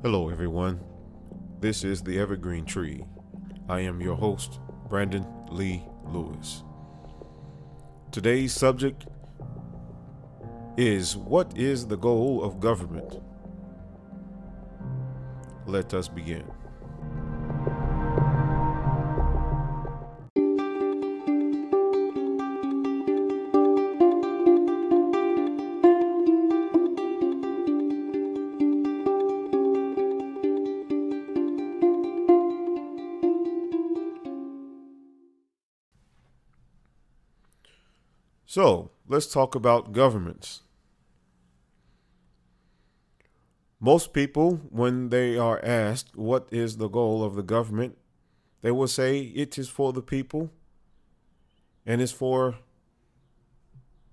Hello, everyone. This is the Evergreen Tree. I am your host, Brandon Lee Lewis. Today's subject is What is the goal of government? Let us begin. Let's talk about governments. Most people, when they are asked what is the goal of the government, they will say it is for the people and it's for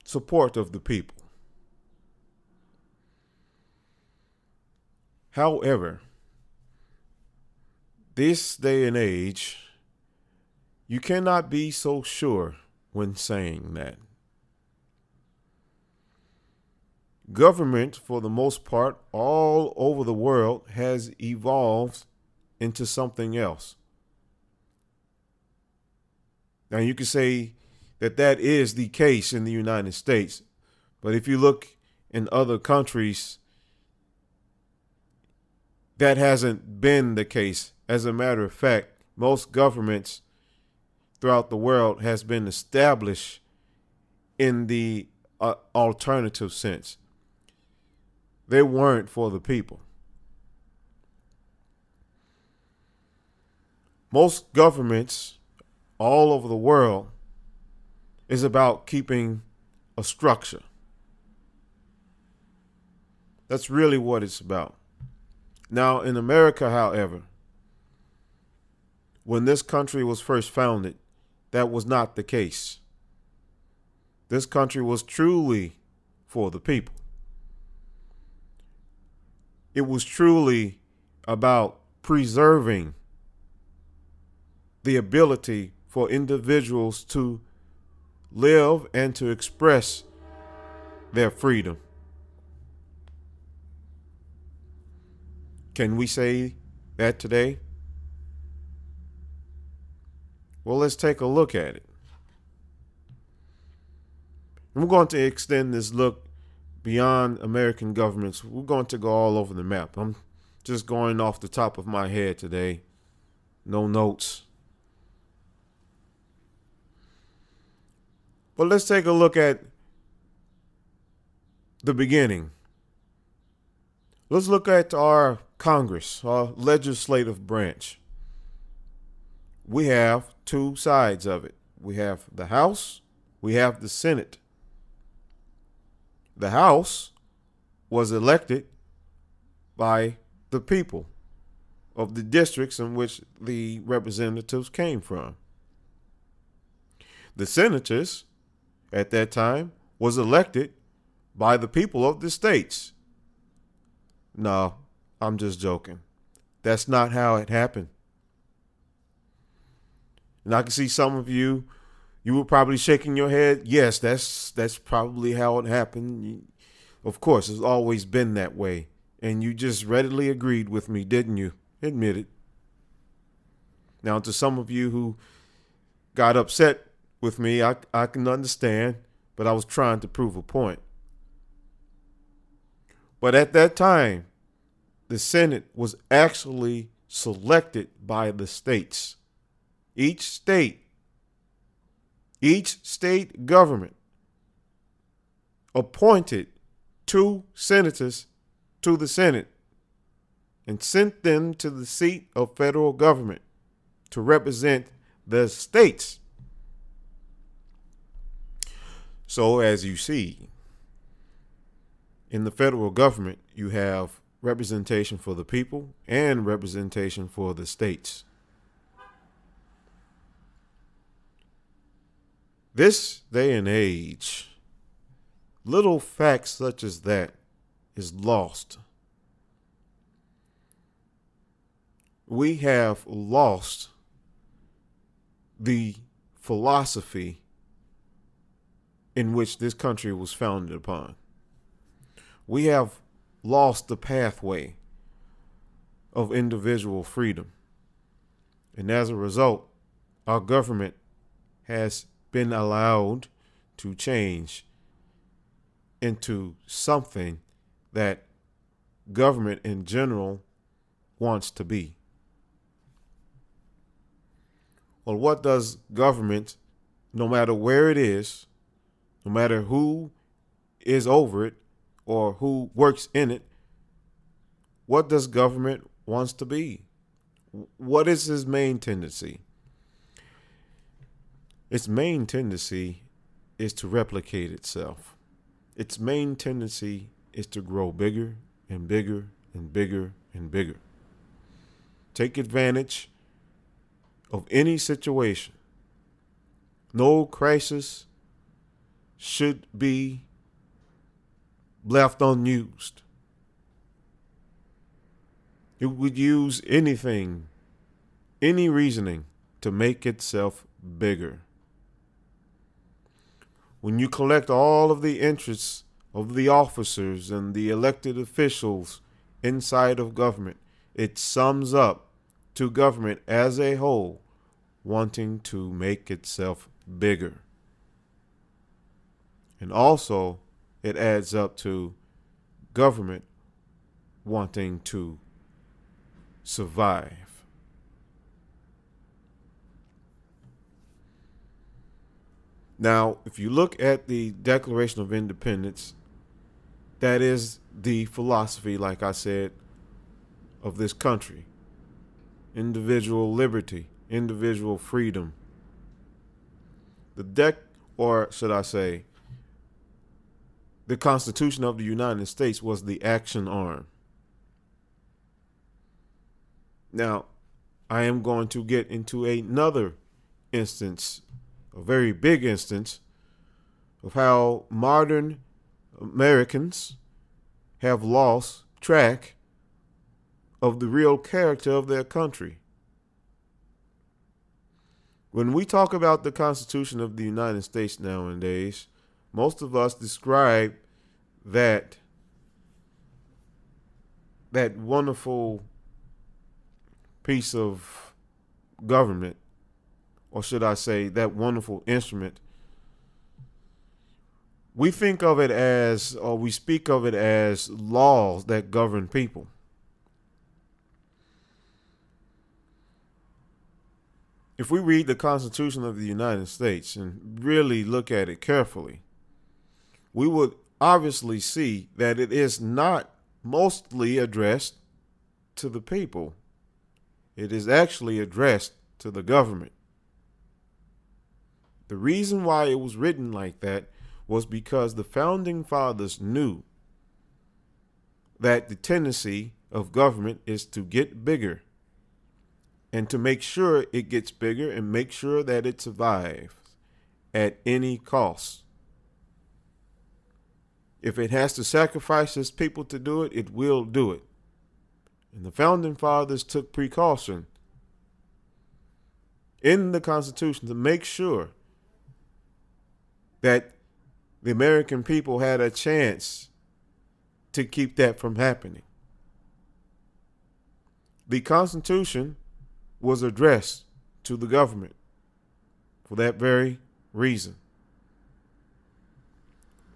support of the people. However, this day and age, you cannot be so sure when saying that. Government, for the most part, all over the world, has evolved into something else. Now, you can say that that is the case in the United States, but if you look in other countries, that hasn't been the case. As a matter of fact, most governments throughout the world has been established in the uh, alternative sense they weren't for the people. Most governments all over the world is about keeping a structure. That's really what it's about. Now, in America, however, when this country was first founded, that was not the case. This country was truly for the people. It was truly about preserving the ability for individuals to live and to express their freedom. Can we say that today? Well, let's take a look at it. We're going to extend this look beyond American governments. We're going to go all over the map. I'm just going off the top of my head today. No notes. But let's take a look at the beginning. Let's look at our Congress, our legislative branch. We have two sides of it. We have the House, we have the Senate the House was elected by the people of the districts in which the representatives came from. The senators at that time was elected by the people of the states. No, I'm just joking. That's not how it happened. And I can see some of you you were probably shaking your head. Yes, that's that's probably how it happened. Of course, it's always been that way. And you just readily agreed with me, didn't you? Admit it. Now, to some of you who got upset with me, I, I can understand, but I was trying to prove a point. But at that time, the Senate was actually selected by the states. Each state each state government appointed two senators to the Senate and sent them to the seat of federal government to represent the states. So, as you see, in the federal government, you have representation for the people and representation for the states. This day and age, little facts such as that is lost. We have lost the philosophy in which this country was founded upon. We have lost the pathway. of individual freedom. And as a result, our government has been allowed to change into something that government in general wants to be. Well, what does government, no matter where it is, no matter who is over it or who works in it, what does government wants to be? What is his main tendency? Its main tendency is to replicate itself. Its main tendency is to grow bigger and bigger and bigger and bigger. Take advantage of any situation. No crisis should be left unused. It would use anything, any reasoning to make itself bigger. When you collect all of the interests of the officers and the elected officials inside of government, it sums up to government as a whole wanting to make itself bigger. And also, it adds up to government wanting to survive. Now, if you look at the Declaration of Independence, that is the philosophy, like I said, of this country individual liberty, individual freedom. The deck, or should I say, the Constitution of the United States was the action arm. Now, I am going to get into another instance, a very big instance, of how modern Americans have lost track of the real character of their country. When we talk about the Constitution of the United States nowadays, most of us describe that that wonderful piece of government, or should I say, that wonderful instrument, we think of it as, or we speak of it as laws that govern people. If we read the Constitution of the United States and really look at it carefully, we would obviously see that it is not mostly addressed to the people it is actually addressed to the government. The reason why it was written like that was because the founding fathers knew that the tendency of government is to get bigger and to make sure it gets bigger and make sure that it survives at any cost. If it has to sacrifice its people to do it, it will do it. And the founding fathers took precaution in the Constitution to make sure that the American people had a chance to keep that from happening. The Constitution was addressed to the government for that very reason.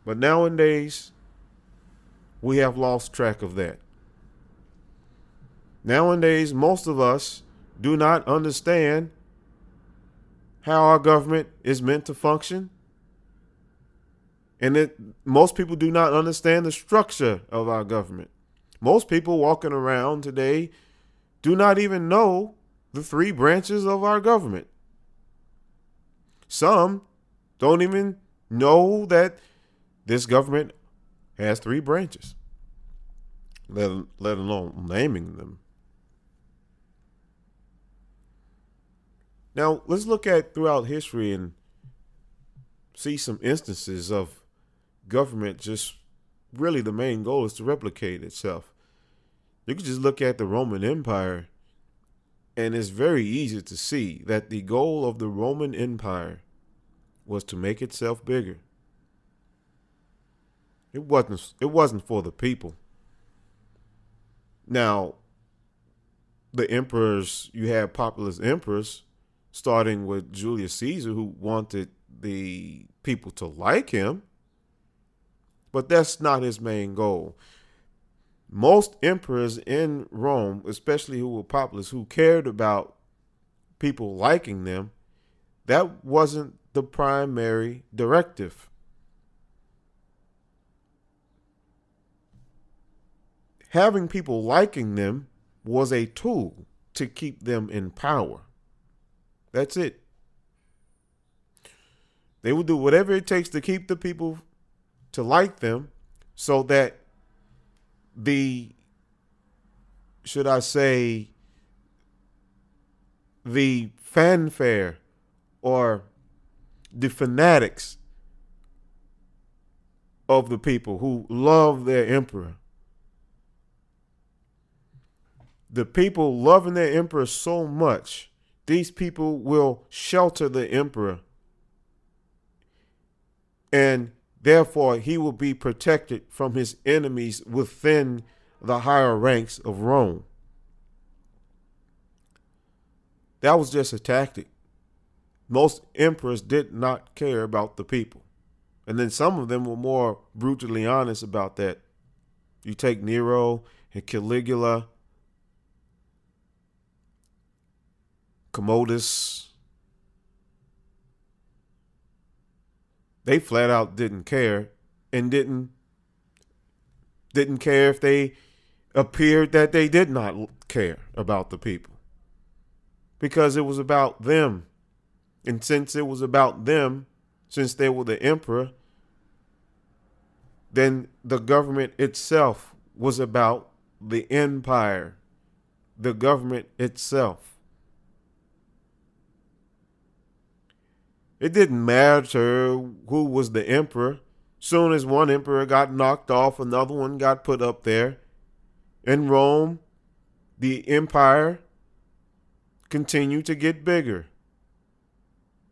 But nowadays, we have lost track of that. Nowadays, most of us do not understand how our government is meant to function. And it, most people do not understand the structure of our government. Most people walking around today do not even know the three branches of our government. Some don't even know that this government has three branches, let, let alone naming them. Now, let's look at throughout history and see some instances of government just really the main goal is to replicate itself. You can just look at the Roman Empire, and it's very easy to see that the goal of the Roman Empire was to make itself bigger. It wasn't it wasn't for the people. Now, the emperors, you had populist emperors, starting with Julius Caesar, who wanted the people to like him. But that's not his main goal. Most emperors in Rome, especially who were populist, who cared about people liking them, that wasn't the primary directive. Having people liking them was a tool to keep them in power. That's it. They will do whatever it takes to keep the people to like them so that the, should I say, the fanfare or the fanatics of the people who love their emperor. The people loving their emperor so much, these people will shelter the emperor. And therefore, he will be protected from his enemies within the higher ranks of Rome. That was just a tactic. Most emperors did not care about the people. And then some of them were more brutally honest about that. You take Nero and Caligula, Commodus. They flat out didn't care and didn't didn't care if they appeared that they did not care about the people because it was about them. And since it was about them, since they were the emperor, then the government itself was about the empire, the government itself. It didn't matter who was the emperor. Soon as one emperor got knocked off, another one got put up there. In Rome, the empire continued to get bigger.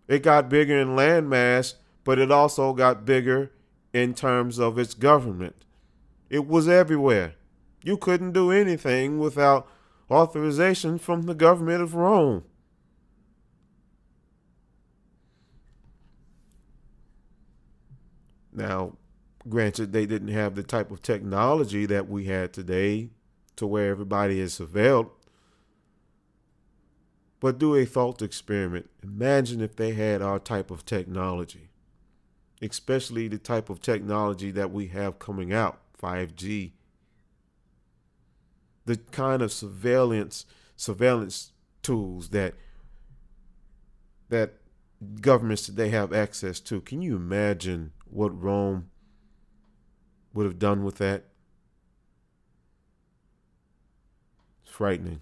It got bigger in landmass, but it also got bigger in terms of its government. It was everywhere. You couldn't do anything without authorization from the government of Rome. Now, granted, they didn't have the type of technology that we had today to where everybody is surveilled but do a thought experiment. Imagine if they had our type of technology, especially the type of technology that we have coming out 5G. The kind of surveillance surveillance tools that that governments today have access to. Can you imagine what Rome would have done with that? It's frightening.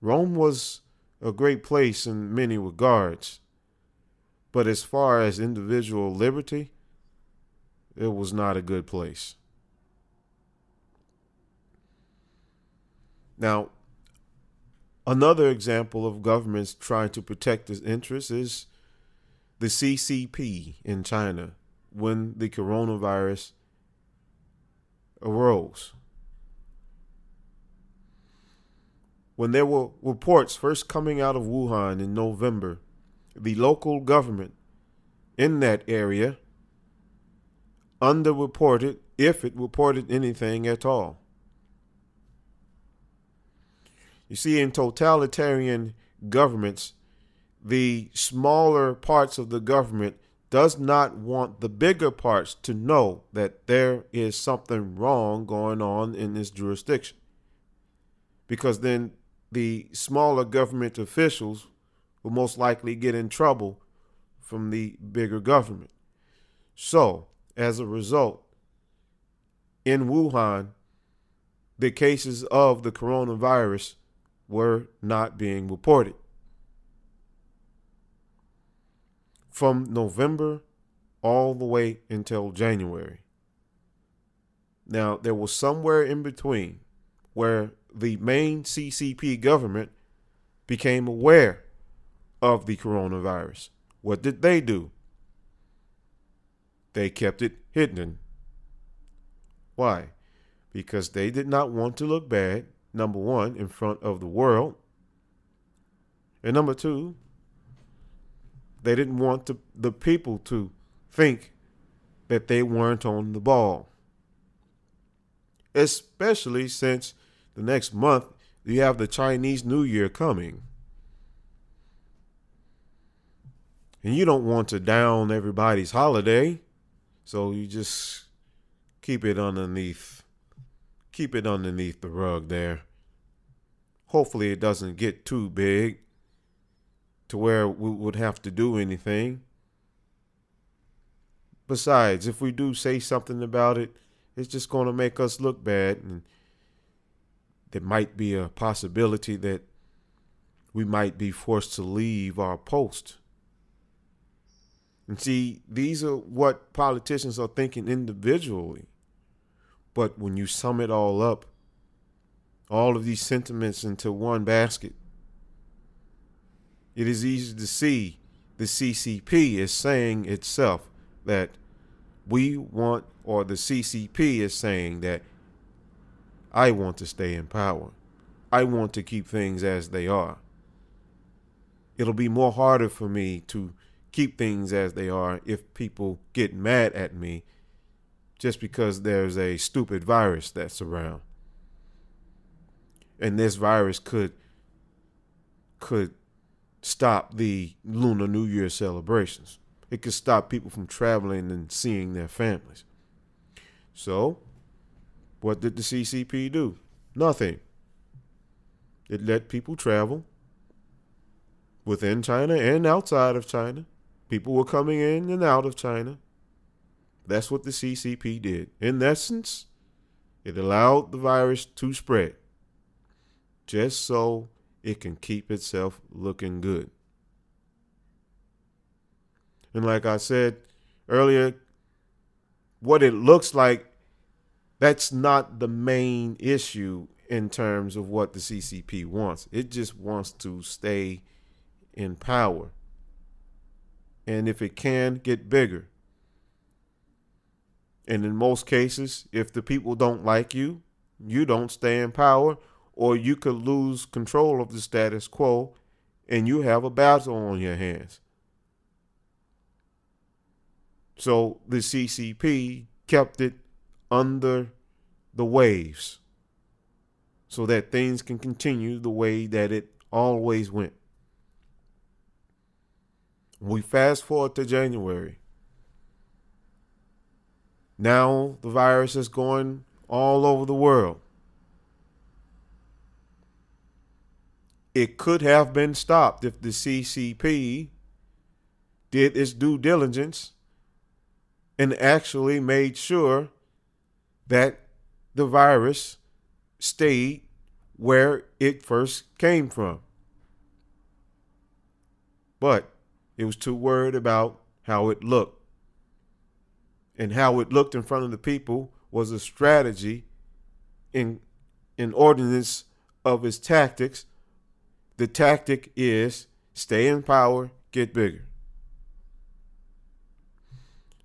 Rome was a great place in many regards, but as far as individual liberty, it was not a good place. Now, another example of governments trying to protect its interests is the CCP in China when the coronavirus arose. when there were reports first coming out of Wuhan in November, the local government in that area underreported, if it reported anything at all. You see, in totalitarian governments, the smaller parts of the government does not want the bigger parts to know that there is something wrong going on in this jurisdiction. Because then the smaller government officials will most likely get in trouble from the bigger government. So, as a result, in Wuhan, the cases of the coronavirus were not being reported. From November all the way until January. Now, there was somewhere in between where the main CCP government became aware of the coronavirus. What did they do? They kept it hidden. Why? Because they did not want to look bad. number one, in front of the world. And number two, they didn't want to, the people to think that they weren't on the ball. Especially since the next month you have the Chinese New Year coming. And you don't want to down everybody's holiday. So you just keep it underneath keep it underneath the rug there. Hopefully it doesn't get too big to where we would have to do anything. Besides, if we do say something about it, it's just going to make us look bad. And there might be a possibility that we might be forced to leave our post. And see, these are what politicians are thinking individually. But when you sum it all up, all of these sentiments into one basket, it is easy to see the CCP is saying itself that we want, or the CCP is saying that I want to stay in power. I want to keep things as they are. It'll be more harder for me to keep things as they are if people get mad at me just because there's a stupid virus that's around. And this virus could could stop the Lunar New Year celebrations. It could stop people from traveling and seeing their families. So, what did the CCP do? Nothing. It let people travel within China and outside of China. People were coming in and out of China. That's what the CCP did. In essence, it allowed the virus to spread just so it can keep itself looking good. And like I said earlier, what it looks like, that's not the main issue in terms of what the CCP wants. It just wants to stay in power. And if it can, get bigger. And in most cases, if the people don't like you, you don't stay in power, or you could lose control of the status quo and you have a battle on your hands. So the CCP kept it under the waves so that things can continue the way that it always went. We fast forward to January. Now the virus is going all over the world. It could have been stopped if the CCP did its due diligence and actually made sure that the virus stayed where it first came from. But it was too worried about how it looked and how it looked in front of the people was a strategy in in ordinance of its tactics. The tactic is stay in power, get bigger.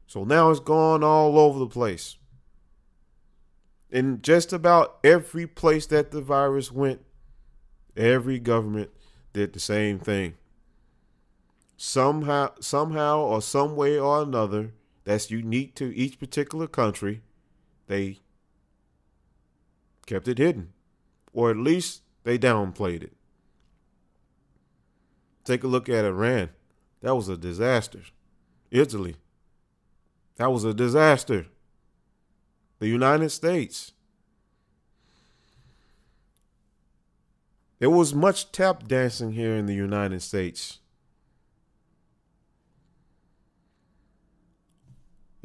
So now it's gone all over the place. In just about every place that the virus went, every government did the same thing. Somehow somehow or some way or another, that's unique to each particular country, they kept it hidden. Or at least they downplayed it. Take a look at Iran. That was a disaster. Italy. That was a disaster. The United States. There was much tap dancing here in the United States.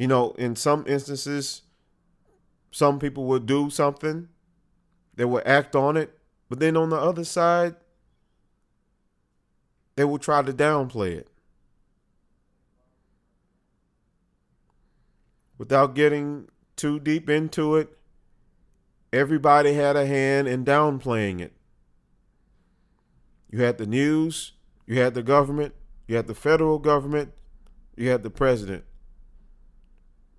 you know, in some instances, some people would do something, they would act on it, but then on the other side, they will try to downplay it. Without getting too deep into it, everybody had a hand in downplaying it. You had the news, you had the government, you had the federal government, you had the president.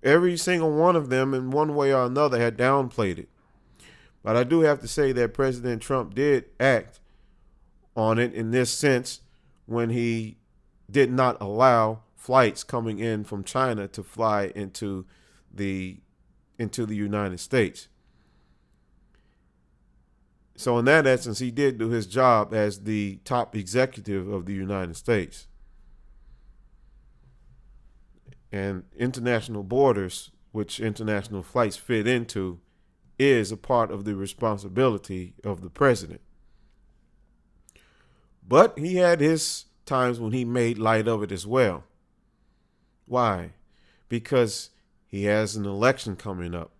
Every single one of them, in one way or another, had downplayed it. But I do have to say that President Trump did act on it in this sense when he did not allow flights coming in from China to fly into the into the United States. So in that essence, he did do his job as the top executive of the United States. And international borders, which international flights fit into, is a part of the responsibility of the president. But he had his times when he made light of it as well. Why? Because he has an election coming up.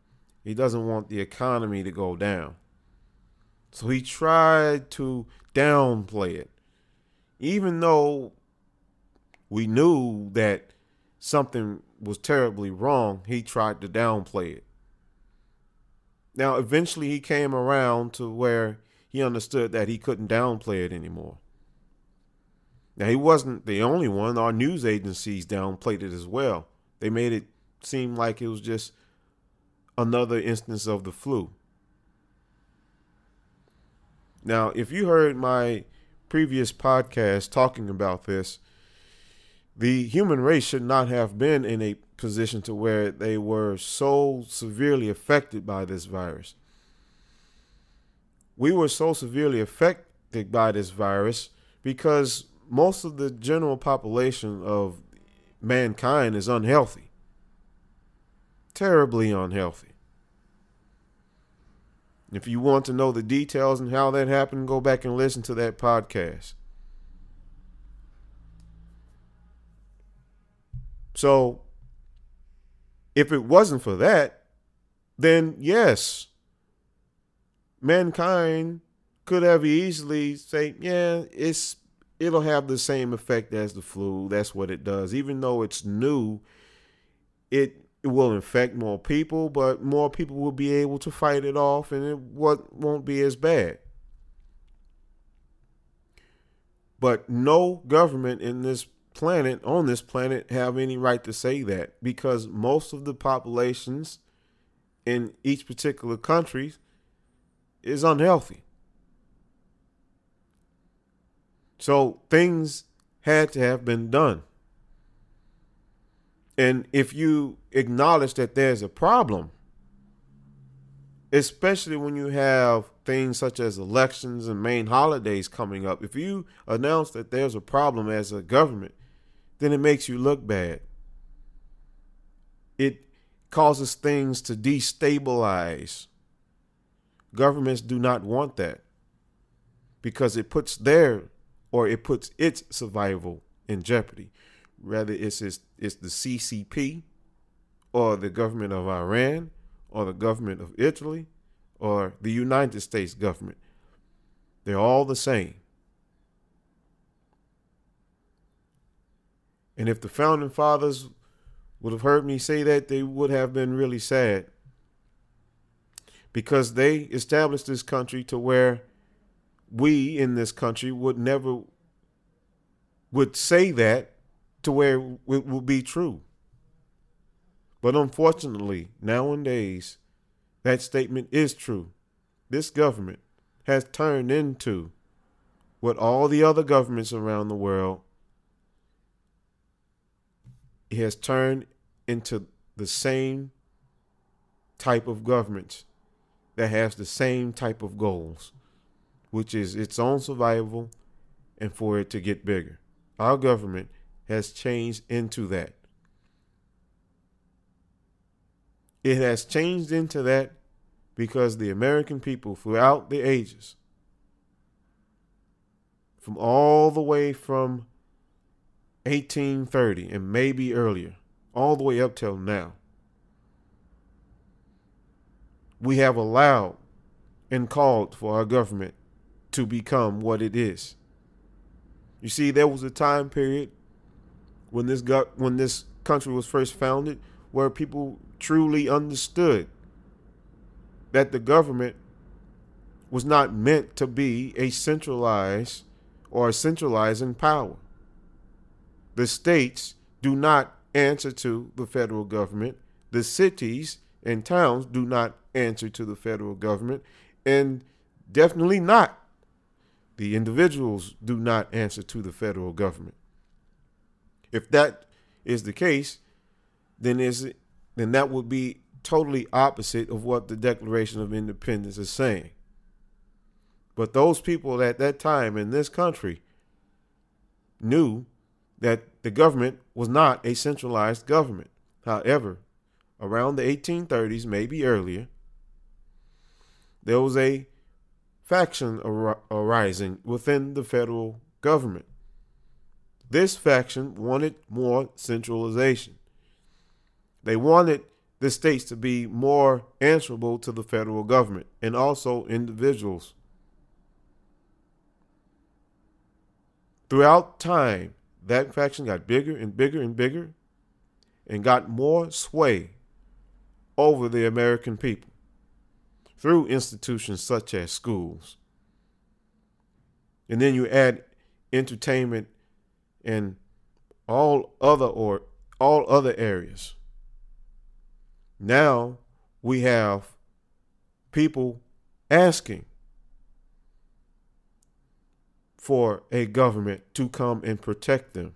He doesn't want the economy to go down. So he tried to downplay it. Even though we knew that something was terribly wrong, he tried to downplay it. Now, eventually, he came around to where he understood that he couldn't downplay it anymore. Now, he wasn't the only one. Our news agencies downplayed it as well. They made it seem like it was just another instance of the flu. Now, if you heard my previous podcast talking about this, the human race should not have been in a position to where they were so severely affected by this virus. We were so severely affected by this virus because most of the general population of mankind is unhealthy, terribly unhealthy. If you want to know the details and how that happened, go back and listen to that podcast. So, if it wasn't for that, then yes, mankind could have easily say, yeah, it's it'll have the same effect as the flu. That's what it does. Even though it's new, it will infect more people, but more people will be able to fight it off and it won't be as bad. But no government in this planet, on this planet, have any right to say that because most of the populations in each particular country is unhealthy. So things had to have been done. And if you acknowledge that there's a problem, especially when you have things such as elections and main holidays coming up, if you announce that there's a problem as a government, then it makes you look bad. It causes things to destabilize. Governments do not want that because it puts their or it puts its survival in jeopardy whether it's it's, it's the CCP or the government of Iran or the government of Italy or the United States government. They're all the same. And if the founding fathers would have heard me say that, they would have been really sad. Because they established this country to where we in this country would never would say that to where it will be true. But unfortunately, nowadays, that statement is true. This government has turned into what all the other governments around the world it has turned into the same type of government that has the same type of goals, which is its own survival and for it to get bigger. Our government has changed into that. It has changed into that because the American people throughout the ages, from all the way from 1830 and maybe earlier, all the way up till now, we have allowed and called for our government to become what it is. You see, there was a time period when this got when this country was first founded, where people truly understood that the government was not meant to be a centralized or a centralizing power. The states do not answer to the federal government. The cities and towns do not answer to the federal government. And definitely not. The individuals do not answer to the federal government. If that is the case, then is it, then that would be totally opposite of what the Declaration of Independence is saying. But those people at that time in this country knew that the government was not a centralized government. However, around the 1830s, maybe earlier, there was a faction ar- arising within the federal government. This faction wanted more centralization. They wanted the states to be more answerable to the federal government and also individuals. Throughout time, that faction got bigger and bigger and bigger and got more sway over the American people through institutions such as schools. And then you add entertainment and all other or all other areas. Now we have people asking for a government to come and protect them.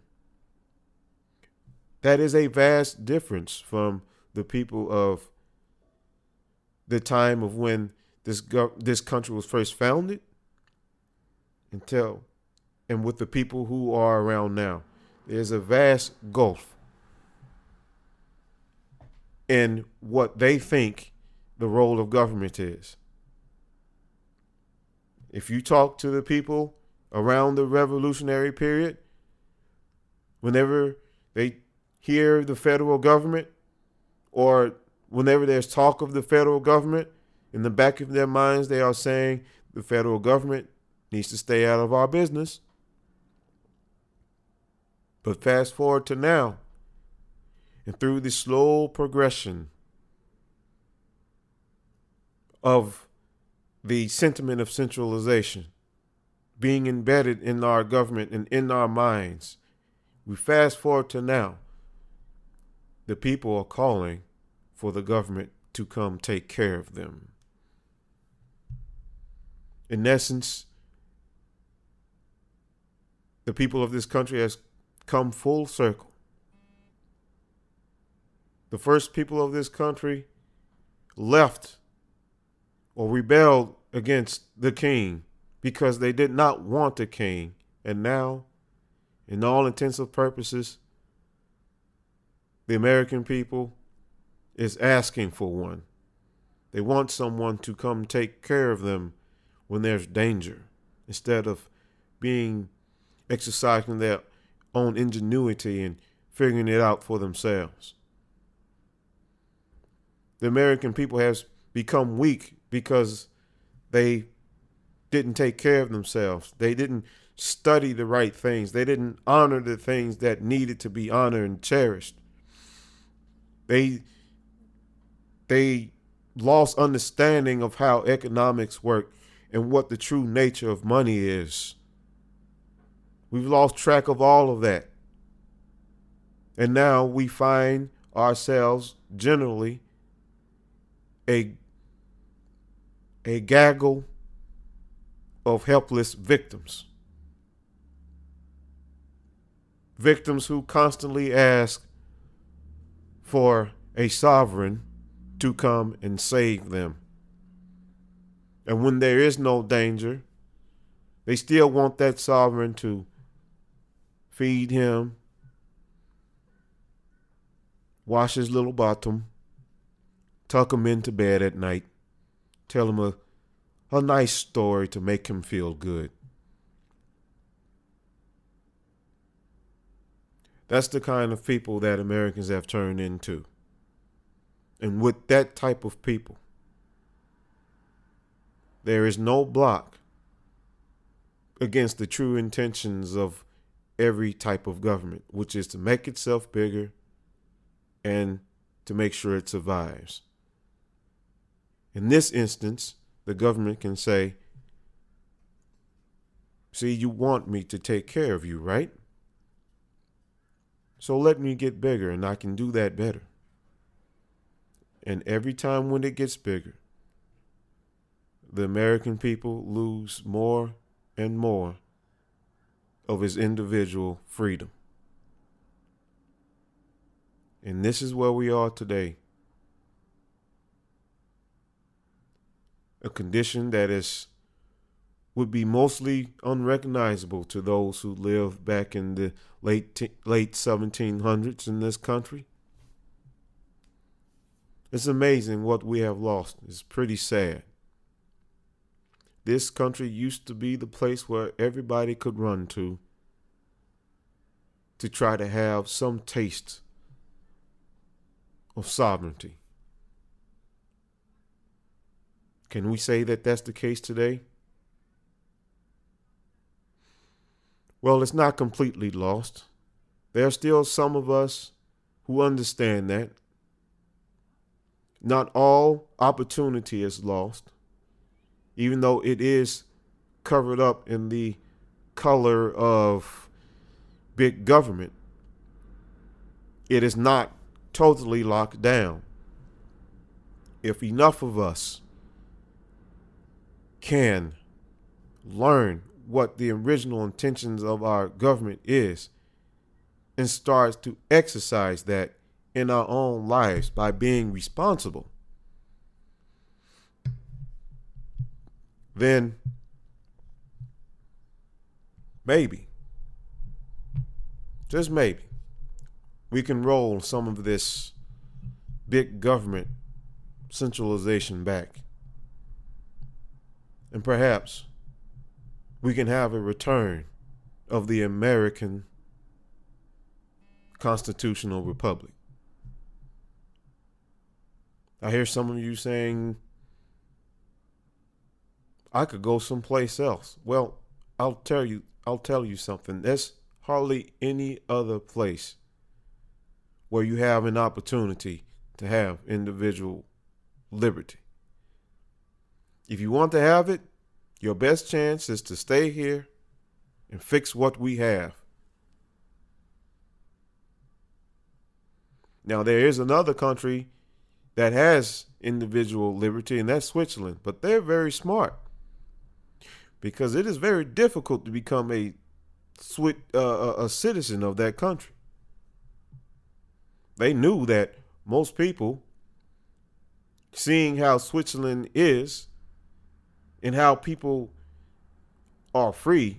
That is a vast difference from the people of the time of when this go- this country was first founded until and with the people who are around now. There's a vast gulf in what they think the role of government is. If you talk to the people around the revolutionary period, whenever they hear the federal government or whenever there's talk of the federal government, in the back of their minds, they are saying the federal government needs to stay out of our business. But fast forward to now, and through the slow progression of the sentiment of centralization being embedded in our government and in our minds, we fast forward to now. The people are calling for the government to come take care of them. In essence, the people of this country has come full circle the first people of this country left or rebelled against the king because they did not want a king. And now, in all intensive purposes, the American people is asking for one. They want someone to come take care of them when there's danger instead of being exercising their own ingenuity and figuring it out for themselves the American people has become weak because they didn't take care of themselves. They didn't study the right things. They didn't honor the things that needed to be honored and cherished. They they lost understanding of how economics work and what the true nature of money is. We've lost track of all of that. And now we find ourselves generally a a gaggle of helpless victims. Victims who constantly ask for a sovereign to come and save them. And when there is no danger, they still want that sovereign to feed him, wash his little bottom, tuck him into bed at night, tell him a, a nice story to make him feel good. That's the kind of people that Americans have turned into. And with that type of people, there is no block against the true intentions of every type of government, which is to make itself bigger and to make sure it survives. In this instance, the government can say, See, you want me to take care of you, right? So let me get bigger and I can do that better. And every time when it gets bigger, the American people lose more and more of his individual freedom. And this is where we are today. A condition that is would be mostly unrecognizable to those who lived back in the late late 1700s in this country. It's amazing what we have lost. It's pretty sad. This country used to be the place where everybody could run to to try to have some taste of sovereignty. Can we say that that's the case today? Well, it's not completely lost. There are still some of us who understand that. Not all opportunity is lost, even though it is covered up in the color of big government. It is not totally locked down. If enough of us can learn what the original intentions of our government is and starts to exercise that in our own lives by being responsible, then maybe, just maybe, we can roll some of this big government centralization back. And perhaps we can have a return of the American constitutional republic. I hear some of you saying, I could go someplace else. Well, I'll tell you, I'll tell you something. There's hardly any other place where you have an opportunity to have individual liberty. If you want to have it, your best chance is to stay here and fix what we have. Now, there is another country that has individual liberty, and that's Switzerland, but they're very smart because it is very difficult to become a, uh, a citizen of that country. They knew that most people, seeing how Switzerland is, and how people are free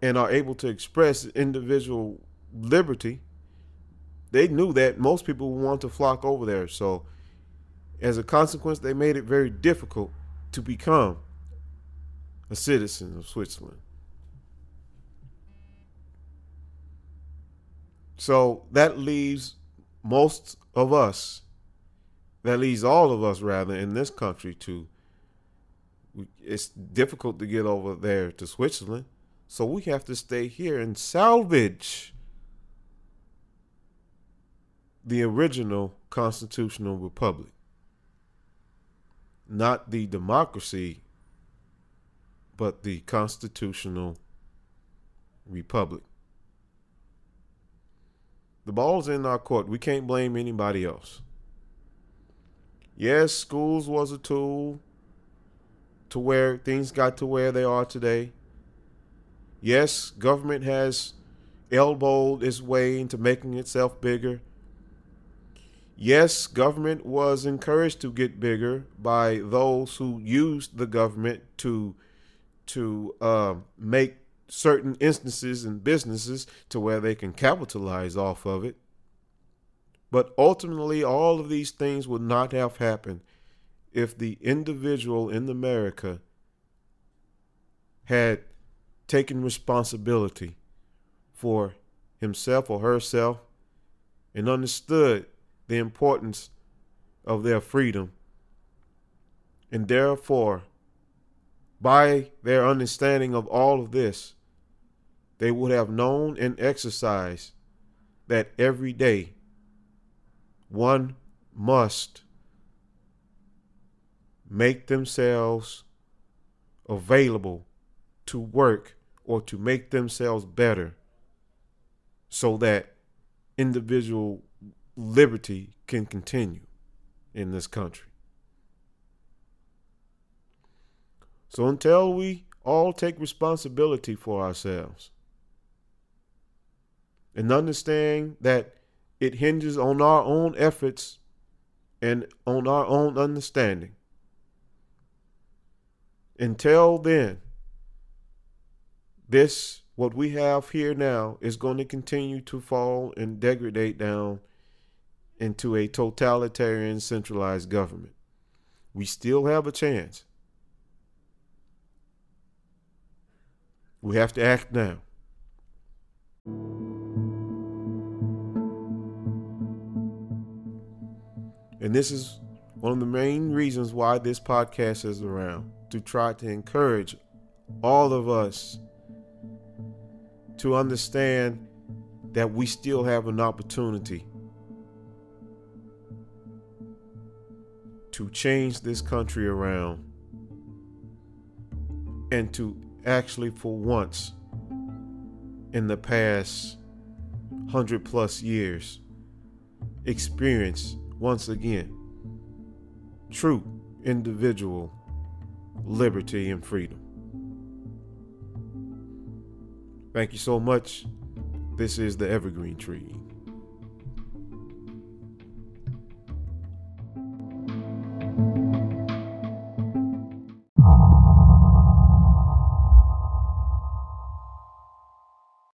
and are able to express individual liberty, they knew that most people would want to flock over there. So, as a consequence, they made it very difficult to become a citizen of Switzerland. So that leaves most of us, that leaves all of us rather in this country to it's difficult to get over there to Switzerland. So we have to stay here and salvage the original constitutional republic, not the democracy, but the constitutional republic. The ball's in our court. We can't blame anybody else. Yes, schools was a tool to where things got to where they are today. Yes, government has elbowed its way into making itself bigger. Yes, government was encouraged to get bigger by those who used the government to to uh, make certain instances and businesses to where they can capitalize off of it. But ultimately, all of these things would not have happened if the individual in America had taken responsibility for himself or herself and understood the importance of their freedom. And therefore, by their understanding of all of this, they would have known and exercised that every day one must make themselves available to work or to make themselves better so that individual liberty can continue in this country. So until we all take responsibility for ourselves and understand that it hinges on our own efforts and on our own understanding. Until then, this, what we have here now, is going to continue to fall and degrade down into a totalitarian centralized government. We still have a chance. We have to act now. And this is one of the main reasons why this podcast is around to try to encourage all of us to understand that we still have an opportunity to change this country around and to actually, for once in the past hundred plus years, experience once again true individual liberty and freedom. Thank you so much. This is the Evergreen Tree.